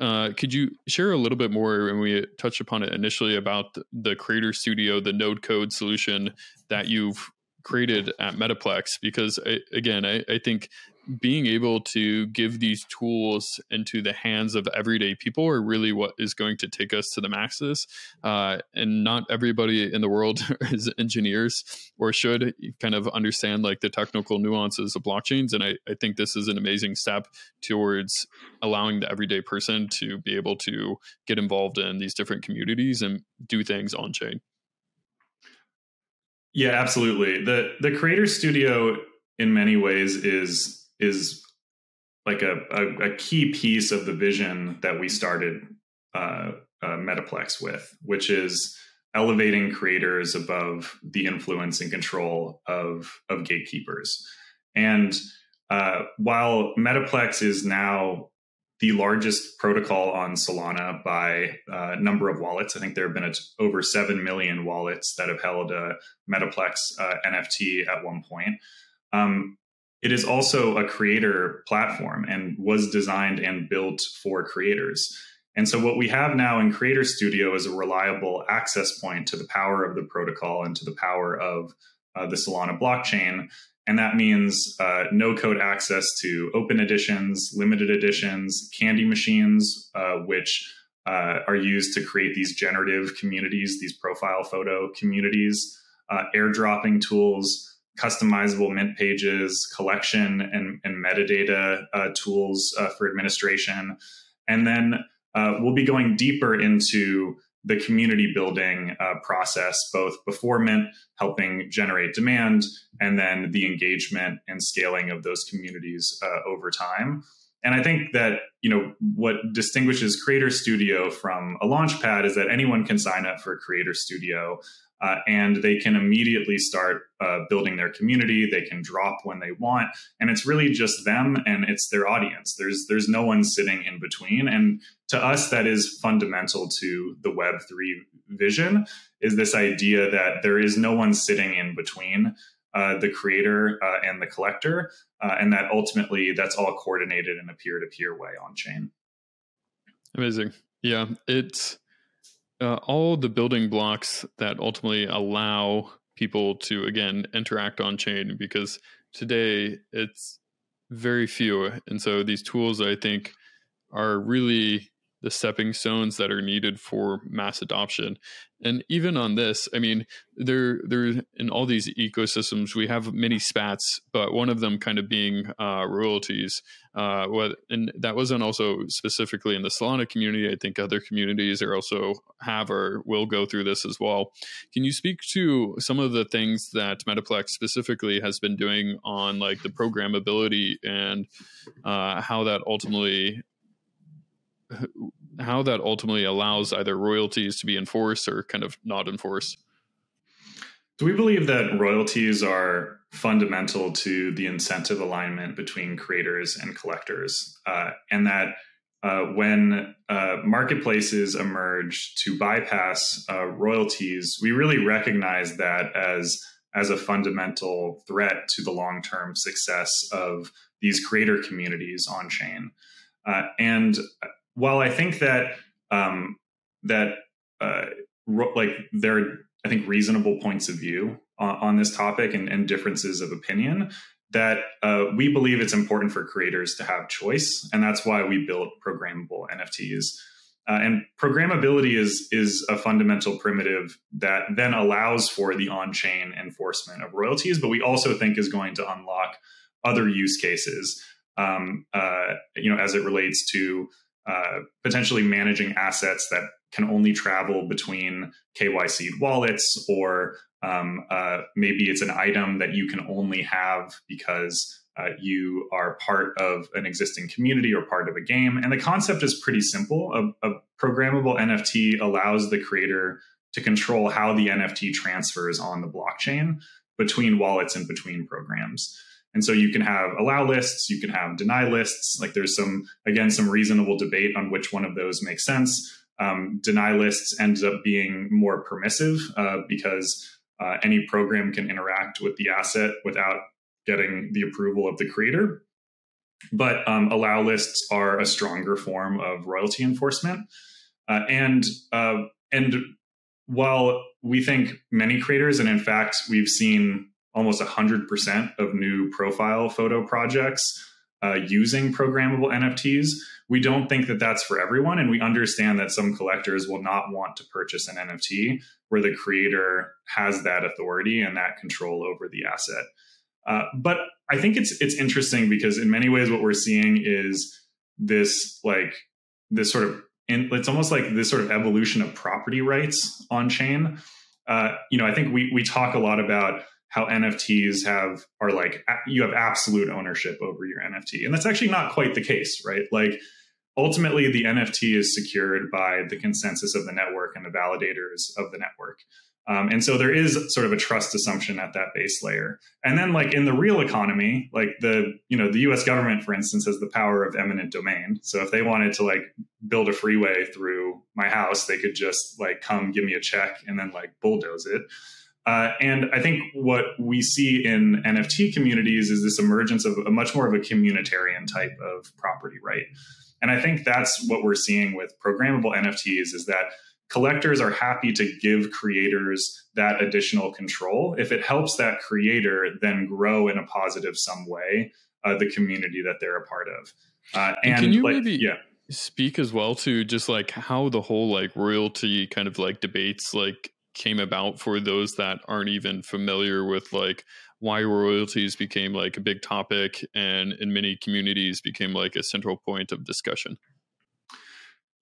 uh, could you share a little bit more? And we touched upon it initially about the Creator Studio, the No Code solution that you've created at Metaplex. Because I, again, I, I think being able to give these tools into the hands of everyday people are really what is going to take us to the maxes. Uh, and not everybody in the world is engineers or should kind of understand like the technical nuances of blockchains. And I, I think this is an amazing step towards allowing the everyday person to be able to get involved in these different communities and do things on chain. Yeah, absolutely. The the creator studio in many ways is is like a, a, a key piece of the vision that we started uh, uh, Metaplex with, which is elevating creators above the influence and control of of gatekeepers. And uh, while Metaplex is now the largest protocol on Solana by uh, number of wallets, I think there have been over seven million wallets that have held a Metaplex uh, NFT at one point. Um, it is also a creator platform and was designed and built for creators. And so, what we have now in Creator Studio is a reliable access point to the power of the protocol and to the power of uh, the Solana blockchain. And that means uh, no code access to open editions, limited editions, candy machines, uh, which uh, are used to create these generative communities, these profile photo communities, uh, airdropping tools, customizable mint pages, collection and, and metadata uh, tools uh, for administration. And then uh, we'll be going deeper into the community building uh, process, both before Mint, helping generate demand, and then the engagement and scaling of those communities uh, over time. And I think that you know what distinguishes Creator Studio from a launchpad is that anyone can sign up for Creator Studio uh, and they can immediately start uh, building their community. They can drop when they want, and it's really just them and it's their audience. There's there's no one sitting in between, and to us, that is fundamental to the Web three vision. Is this idea that there is no one sitting in between uh, the creator uh, and the collector, uh, and that ultimately that's all coordinated in a peer to peer way on chain. Amazing, yeah, it's uh, all the building blocks that ultimately allow people to again interact on chain because today it's very few. And so these tools i think are really the stepping stones that are needed for mass adoption. And even on this, I mean, there there in all these ecosystems we have many spats, but one of them kind of being uh, royalties. Uh, what and that wasn't also specifically in the Solana community. I think other communities are also have or will go through this as well. Can you speak to some of the things that Metaplex specifically has been doing on like the programmability and uh, how that ultimately how that ultimately allows either royalties to be enforced or kind of not enforced. So we believe that royalties are fundamental to the incentive alignment between creators and collectors, uh, and that uh, when uh, marketplaces emerge to bypass uh, royalties, we really recognize that as as a fundamental threat to the long term success of these creator communities on chain. Uh, and while I think that um, that uh, like there are I think reasonable points of view on, on this topic and, and, differences of opinion that uh, we believe it's important for creators to have choice, and that's why we built programmable NFTs. Uh, and programmability is is a fundamental primitive that then allows for the on-chain enforcement of royalties, but we also think is going to unlock other use cases. Um, uh, you know, as it relates to uh, potentially managing assets that can only travel between KYC wallets, or um, uh, maybe it's an item that you can only have because uh, you are part of an existing community or part of a game. And the concept is pretty simple. A, a programmable NFT allows the creator to control how the NFT transfers on the blockchain between wallets and between programs. And so you can have allow lists, you can have deny lists. Like there's some, again, some reasonable debate on which one of those makes sense. Um, deny lists ends up being more permissive uh, because uh, any program can interact with the asset without getting the approval of the creator. But um, allow lists are a stronger form of royalty enforcement. Uh, and uh, and while we think many creators, and in fact, we've seen almost 100% of new profile photo projects uh, using programmable NFTs. We don't think that that's for everyone, and we understand that some collectors will not want to purchase an NFT where the creator has that authority and that control over the asset. Uh, but I think it's it's interesting because in many ways, what we're seeing is this like this sort of it's almost like this sort of evolution of property rights on chain. Uh, you know, I think we we talk a lot about how NFTs have are like you have absolute ownership over your NFT, and that's actually not quite the case, right? Like ultimately, the NFT is secured by the consensus of the network and the validators of the network. Um, and so there is sort of a trust assumption at that base layer. And then like in the real economy, like the, you know, the US government, for instance, has the power of eminent domain. So if they wanted to like build a freeway through my house, they could just like come give me a check and then like bulldoze it. Uh, and I think what we see in NFT communities is this emergence of a much more of a communitarian type of property right. And I think that's what we're seeing with programmable NFTs is that collectors are happy to give creators that additional control. If it helps that creator then grow in a positive some way uh, the community that they're a part of. Uh, and, and, can you like, maybe yeah. speak as well to just like how the whole like royalty kind of like debates like came about for those that aren't even familiar with like why royalties became like a big topic and in many communities became like a central point of discussion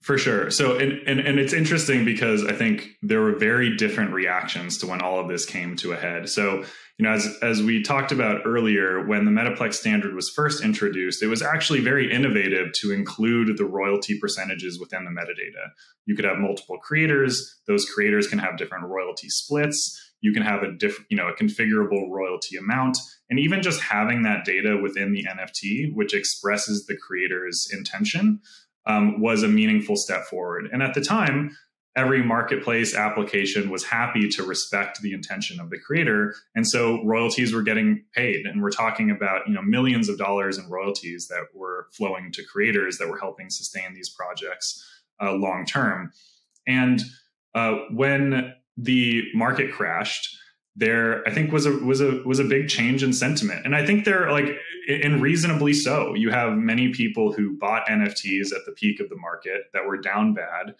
for sure. So, and, and, and it's interesting because I think there were very different reactions to when all of this came to a head. So, you know, as, as we talked about earlier, when the Metaplex standard was first introduced, it was actually very innovative to include the royalty percentages within the metadata. You could have multiple creators; those creators can have different royalty splits. You can have a different, you know, a configurable royalty amount, and even just having that data within the NFT, which expresses the creator's intention um, was a meaningful step forward. And at the time, every marketplace application was happy to respect the intention of the creator. And so royalties were getting paid. And we're talking about you know millions of dollars in royalties that were flowing to creators that were helping sustain these projects uh, long term. And uh, when the market crashed there i think was a was a was a big change in sentiment. And i think there like and reasonably so. You have many people who bought nfts at the peak of the market that were down bad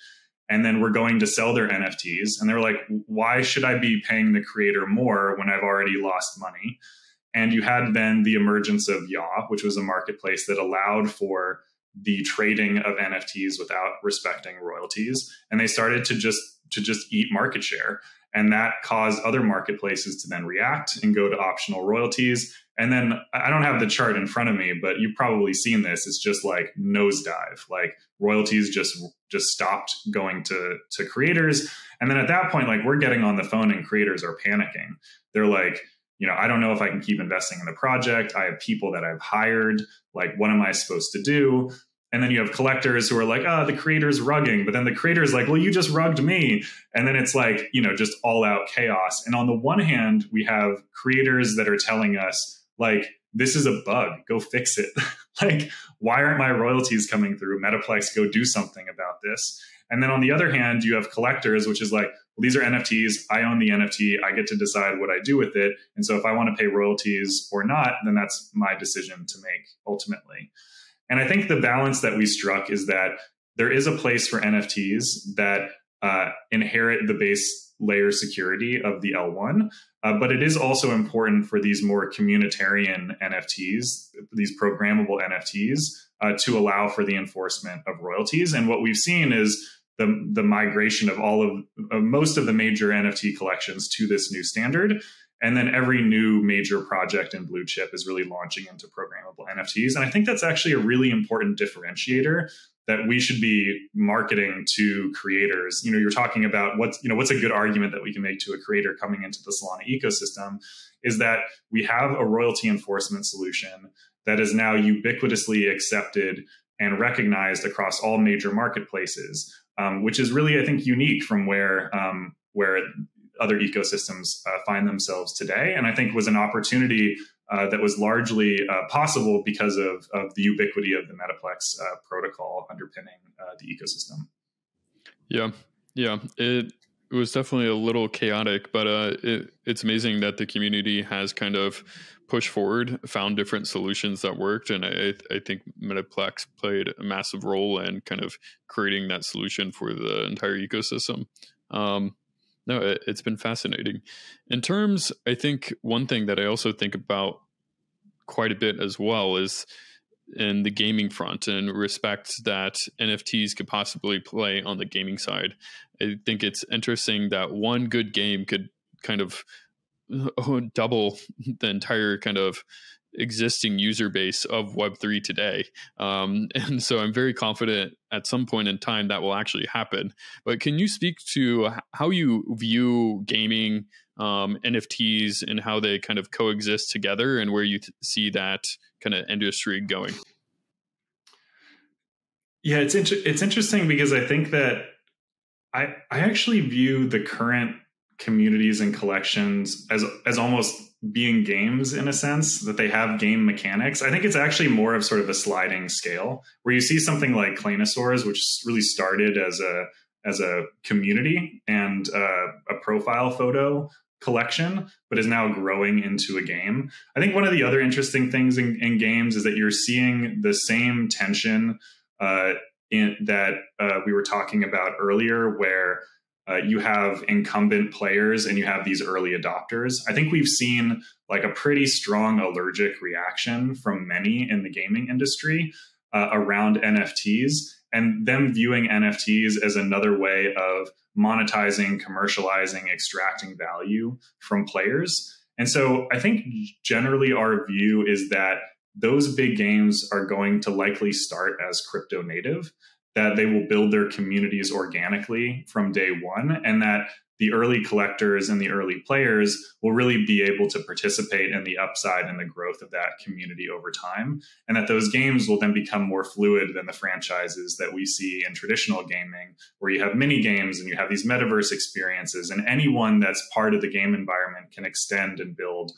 and then we're going to sell their nfts and they're like why should i be paying the creator more when i've already lost money? And you had then the emergence of Yawww which was a marketplace that allowed for the trading of nfts without respecting royalties. And they started to just to just eat market share. And that caused other marketplaces to then react and go to optional royalties. And then I don't have the chart in front of me, but you've probably seen this. It's just like nosedive. Like royalties just just stopped going to to creators. And then at that point, like we're getting on the phone and creators are panicking. They're like, you know, I don't know if I can keep investing in the project. I have people that I've hired. Like, what am I supposed to do? And then you have collectors who are like, oh, the creator's rugging. But then the creator's like, well, you just rugged me. And then it's like, you know, just all out chaos. And on the one hand, we have creators that are telling us, like, this is a bug, go fix it. like, why aren't my royalties coming through? Metaplex, go do something about this. And then on the other hand, you have collectors, which is like, well, these are NFTs. I own the NFT. I get to decide what I do with it. And so if I want to pay royalties or not, then that's my decision to make ultimately. And I think the balance that we struck is that there is a place for NFTs that uh, inherit the base layer security of the L1, uh, but it is also important for these more communitarian NFTs, these programmable NFTs, uh, to allow for the enforcement of royalties. And what we've seen is the, the migration of all of, of most of the major NFT collections to this new standard. And then every new major project in Blue Chip is really launching into programmable NFTs. And I think that's actually a really important differentiator that we should be marketing to creators. You know, you're talking about what's, you know, what's a good argument that we can make to a creator coming into the Solana ecosystem is that we have a royalty enforcement solution that is now ubiquitously accepted and recognized across all major marketplaces, um, which is really, I think, unique from where um, where other ecosystems uh, find themselves today. And I think was an opportunity uh, that was largely uh, possible because of, of the ubiquity of the Metaplex uh, protocol underpinning uh, the ecosystem. Yeah, yeah. It it was definitely a little chaotic, but uh, it, it's amazing that the community has kind of pushed forward, found different solutions that worked, and I, I think Metaplex played a massive role in kind of creating that solution for the entire ecosystem. Um, no, it, it's been fascinating. In terms, I think one thing that I also think about quite a bit as well is in the gaming front and respect that NFTs could possibly play on the gaming side. I think it's interesting that one good game could kind of double the entire kind of existing user base of Web3 today. Um, and so I'm very confident at some point in time that will actually happen. But can you speak to how you view gaming, um, NFTs, and how they kind of coexist together and where you see that kind of industry going? Yeah, it's inter- it's interesting because I think that I I actually view the current communities and collections as as almost being games in a sense that they have game mechanics. I think it's actually more of sort of a sliding scale where you see something like Claynosaurz, which really started as a as a community and uh, a profile photo collection, but is now growing into a game. I think one of the other interesting things in, in games is that you're seeing the same tension uh, in, that uh, we were talking about earlier, where uh, you have incumbent players and you have these early adopters. I think we've seen like a pretty strong allergic reaction from many in the gaming industry uh, around NFTs and them viewing NFTs as another way of monetizing, commercializing, extracting value from players. And so I think generally our view is that those big games are going to likely start as crypto native that they will build their communities organically from day one and that the early collectors and the early players will really be able to participate in the upside and the growth of that community over time and that those games will then become more fluid than the franchises that we see in traditional gaming where you have mini games and you have these metaverse experiences and anyone that's part of the game environment can extend and build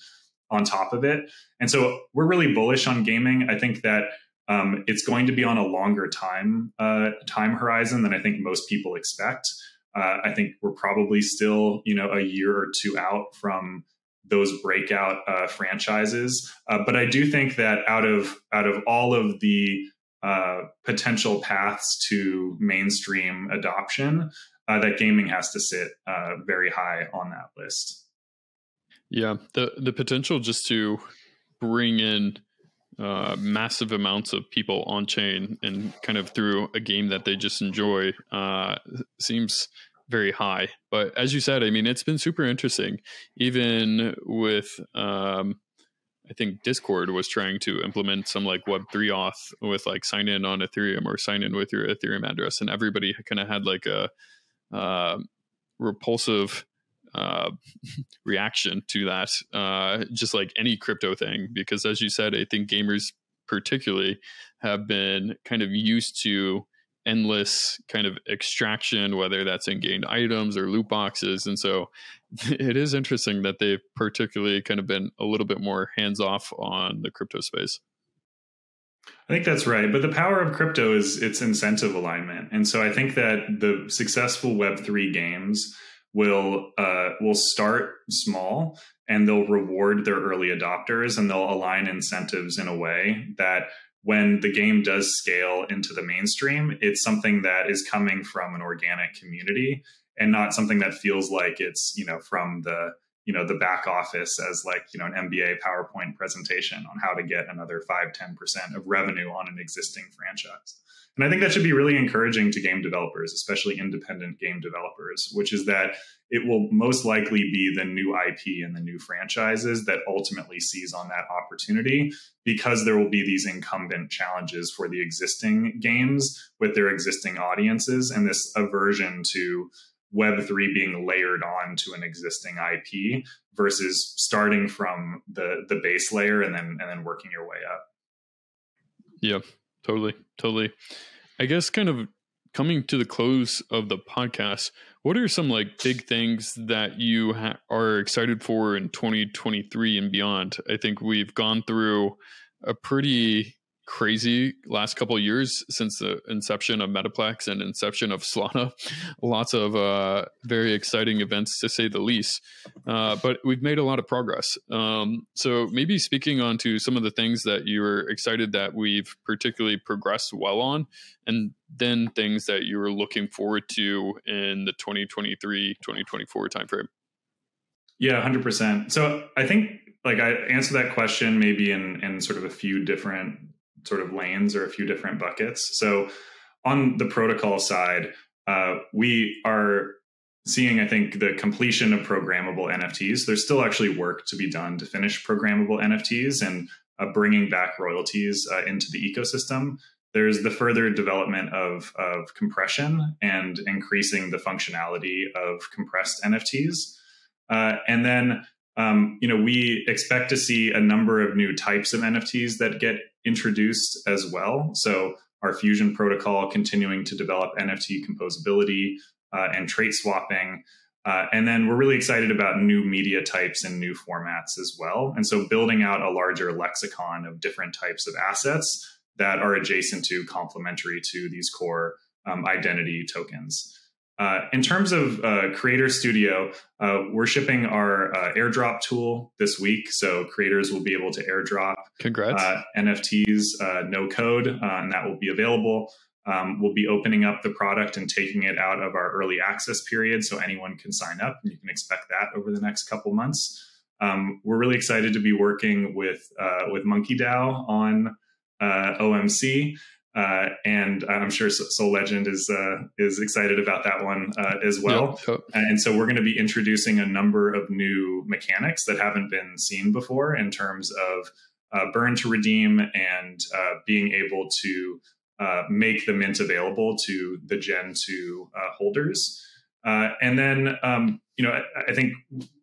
on top of it. And so we're really bullish on gaming. I think that um, it's going to be on a longer time uh, time horizon than I think most people expect. Uh, I think we're probably still, you know, a year or two out from those breakout uh, franchises. Uh, but I do think that out of out of all of the uh, potential paths to mainstream adoption, uh, that gaming has to sit very high on that list. Yeah, the the potential just to bring in uh, massive amounts of people on chain and kind of through a game that they just enjoy uh, seems very high. But as you said, I mean, it's been super interesting. Even with, um, I think Discord was trying to implement some like Web3 auth with like sign in on Ethereum or sign in with your Ethereum address, and everybody kind of had like a uh, repulsive uh, reaction to that, uh, just like any crypto thing. Because as you said, I think gamers particularly have been kind of used to endless kind of extraction, whether that's in gained items or loot boxes. And so it is interesting that they've particularly kind of been a little bit more hands off on the crypto space. I think that's right. But the power of crypto is its incentive alignment. And so I think that the successful Web3 games will uh, will start small and they'll reward their early adopters and they'll align incentives in a way that when the game does scale into the mainstream, it's something that is coming from an organic community and not something that feels like it's you know from the you know the back office as like you know an MBA PowerPoint presentation on how to get another 5 10% of revenue on an existing franchise. And I think that should be really encouraging to game developers, especially independent game developers, which is that it will most likely be the new IP and the new franchises that ultimately seize on that opportunity because there will be these incumbent challenges for the existing games with their existing audiences and this aversion to Web3 being layered on to an existing IP versus starting from the the base layer and then and then working your way up. Yeah, Totally, totally. I guess kind of coming to the close of the podcast, what are some like big things that you ha- are excited for in 2023 and beyond? I think we've gone through a pretty crazy last couple years since the inception of Metaplex and inception of Solana. Lots of uh, very exciting events to say the least. Uh, but we've made a lot of progress. Um, so maybe speaking on to some of the things that you were excited that we've particularly progressed well on, and then things that you were looking forward to in the 2023 2024 timeframe. Yeah, 100%. So I think like I answer that question maybe in in sort of a few different sort of lanes or a few different buckets. So on the protocol side, uh, we are seeing, I think, the completion of programmable NFTs. There's still actually work to be done to finish programmable NFTs and uh, bringing back royalties uh, into the ecosystem. There's the further development of, of compression and increasing the functionality of compressed NFTs. Uh, and then um, you know, we expect to see a number of new types of NFTs that get introduced as well. So our Fusion protocol continuing to develop NFT composability uh, and trait swapping. Uh, and then we're really excited about new media types and new formats as well. And so building out a larger lexicon of different types of assets that are adjacent to complementary to these core um, identity tokens. Uh, in terms of uh, Creator Studio, uh, we're shipping our uh, airdrop tool this week. So creators will be able to airdrop Congrats. Uh, NFTs, uh, no code, and that will be available. Um, we'll be opening up the product and taking it out of our early access period so anyone can sign up. And you can expect that over the next couple months. Um, we're really excited to be working with, with MonkeDAO on OMC. Uh, and I'm sure Soul Legend is uh, is excited about that one uh, as well. Yep, yep. And so we're going to be introducing a number of new mechanics that haven't been seen before in terms of uh, burn to redeem and uh, being able to uh, make the mint available to the Gen two holders. Uh, and then, um, you know, I, I, think,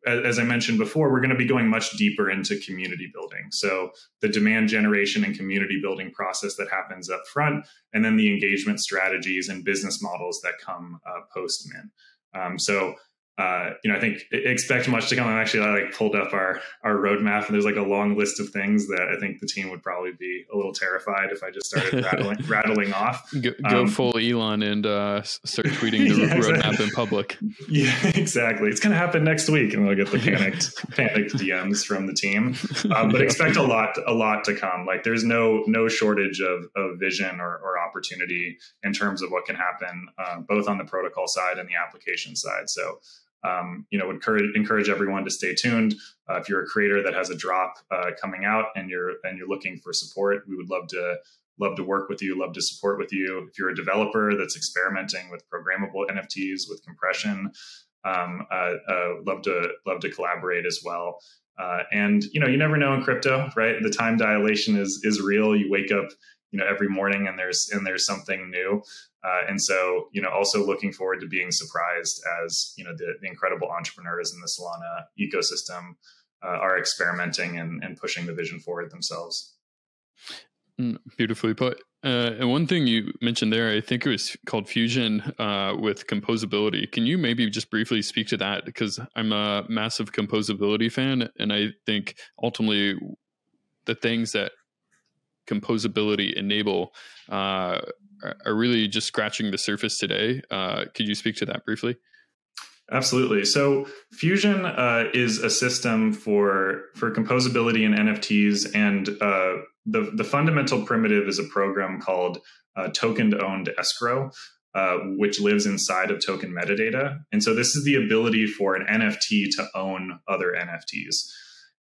as I mentioned before, we're going to be going much deeper into community building. So the demand generation and community building process that happens up front, and then the engagement strategies and business models that come uh, post mint. Um, so uh, you know, I think expect much to come. I actually I like pulled up our our roadmap, and there's like a long list of things that I think the team would probably be a little terrified if I just started rattling, rattling off. Go, go um, full Elon and uh, start tweeting the yeah, roadmap exactly. in public. Yeah, exactly. It's going to happen next week, and we'll get the panicked panicked DMs from the team. Um, but expect a lot a lot to come. Like there's no no shortage of of vision or, or opportunity in terms of what can happen, uh, both on the protocol side and the application side. So um, you know, would encourage, encourage everyone to stay tuned. Uh, if you're a creator that has a drop uh, coming out and you're and you're looking for support, we would love to love to work with you, love to support with you. If you're a developer that's experimenting with programmable NFTs with compression, um, uh, uh, love to love to collaborate as well. Uh, and you know, you never know in crypto, right? The time dilation is is real. You wake up you know every morning and there's and there's something new uh, and so you know also looking forward to being surprised as you know the, the incredible entrepreneurs in the solana ecosystem uh, are experimenting and, and pushing the vision forward themselves mm, beautifully put uh, and one thing you mentioned there, I think it was called Fusion uh, with composability. Can you maybe just briefly speak to that? Because I'm a massive composability fan, and I think ultimately the things that composability enable uh, are really just scratching the surface today. Uh, could you speak to that briefly? Absolutely. So Fusion uh, is a system for for composability in NFTs, and uh, the the fundamental primitive is a program called uh, token owned escrow, uh, which lives inside of token metadata. And so this is the ability for an NFT to own other NFTs.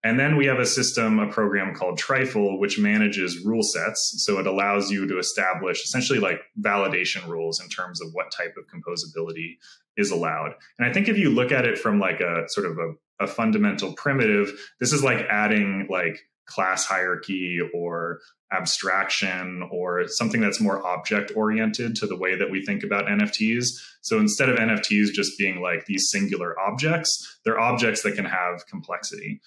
And then we have a system, a program called Trifle, which manages rule sets. So it allows you to establish essentially like validation rules in terms of what type of composability is allowed. And I think if you look at it from like a sort of a, a fundamental primitive, this is like adding like class hierarchy or abstraction or something that's more object oriented to the way that we think about NFTs. So instead of NFTs just being like these singular objects, they're objects that can have complexity.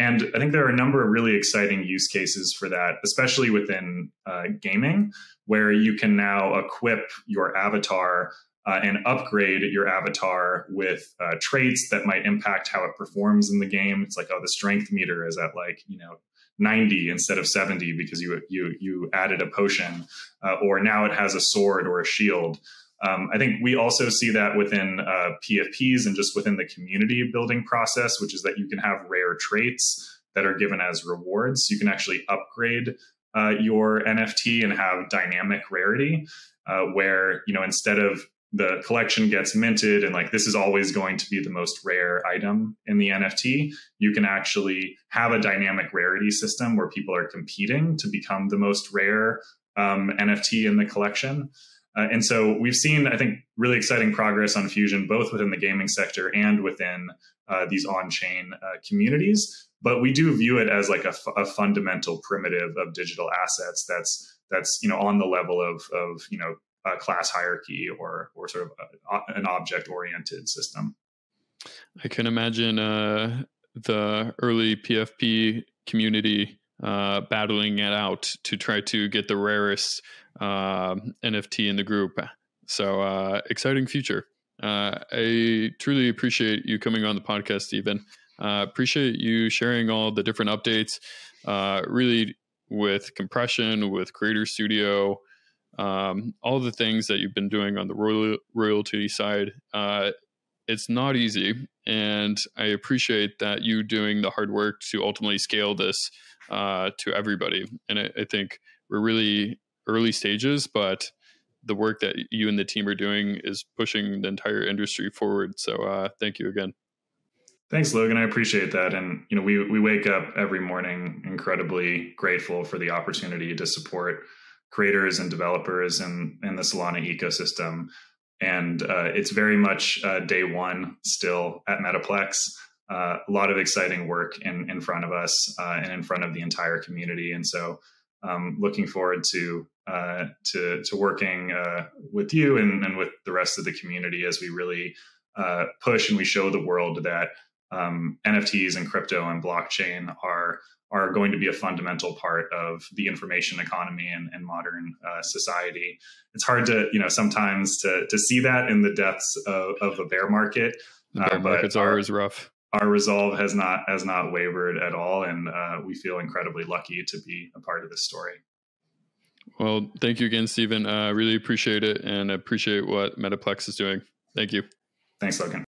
And I think there are a number of really exciting use cases for that, especially within uh, gaming, where you can now equip your avatar uh, and upgrade your avatar with uh, traits that might impact how it performs in the game. It's like, oh, the strength meter is at like you know 90 instead of 70 because you you you added a potion, uh, or now it has a sword or a shield. Um, I think we also see that within uh, PFPs and just within the community building process, which is that you can have rare traits that are given as rewards. You can actually upgrade uh, your NFT and have dynamic rarity, uh, where you know instead of the collection gets minted and like this is always going to be the most rare item in the NFT, you can actually have a dynamic rarity system where people are competing to become the most rare um, NFT in the collection. Uh, and so we've seen, I think, really exciting progress on Fusion, both within the gaming sector and within uh, these on-chain uh, communities. But we do view it as like a, fundamental primitive of digital assets that's that's you know on the level of of you know a class hierarchy or or sort of a, an object-oriented system. I can imagine uh, the early PFP community uh, battling it out to try to get the rarest uh, NFT in the group. So uh, exciting future. Uh, I truly appreciate you coming on the podcast, Stephen. Uh, appreciate you sharing all the different updates. Uh, really, with compression, with Creator Studio, um, all the things that you've been doing on the royal, royalty side. Uh, it's not easy, and I appreciate that you doing the hard work to ultimately scale this uh, to everybody. And I, I think we're really early stages, but the work that you and the team are doing is pushing the entire industry forward. So uh, thank you again. Thanks, Logan. I appreciate that. And you know, we we wake up every morning incredibly grateful for the opportunity to support creators and developers in in the Solana ecosystem. And uh, it's very much uh, day one still at Metaplex. Uh, a lot of exciting work in in front of us uh, and in front of the entire community. And so um, looking forward to uh, to to working uh, with you and, and, with the rest of the community as we really uh, push and we show the world that um, NFTs and crypto and blockchain are are going to be a fundamental part of the information economy and, and modern uh, society. It's hard to you know sometimes to to see that in the depths of, of a bear market. The bear uh, markets are always rough our resolve has not has not wavered at all, and uh, we feel incredibly lucky to be a part of this story. Well, thank you again, Stephen. I uh, really appreciate it, and appreciate what Metaplex is doing. Thank you. Thanks, Logan.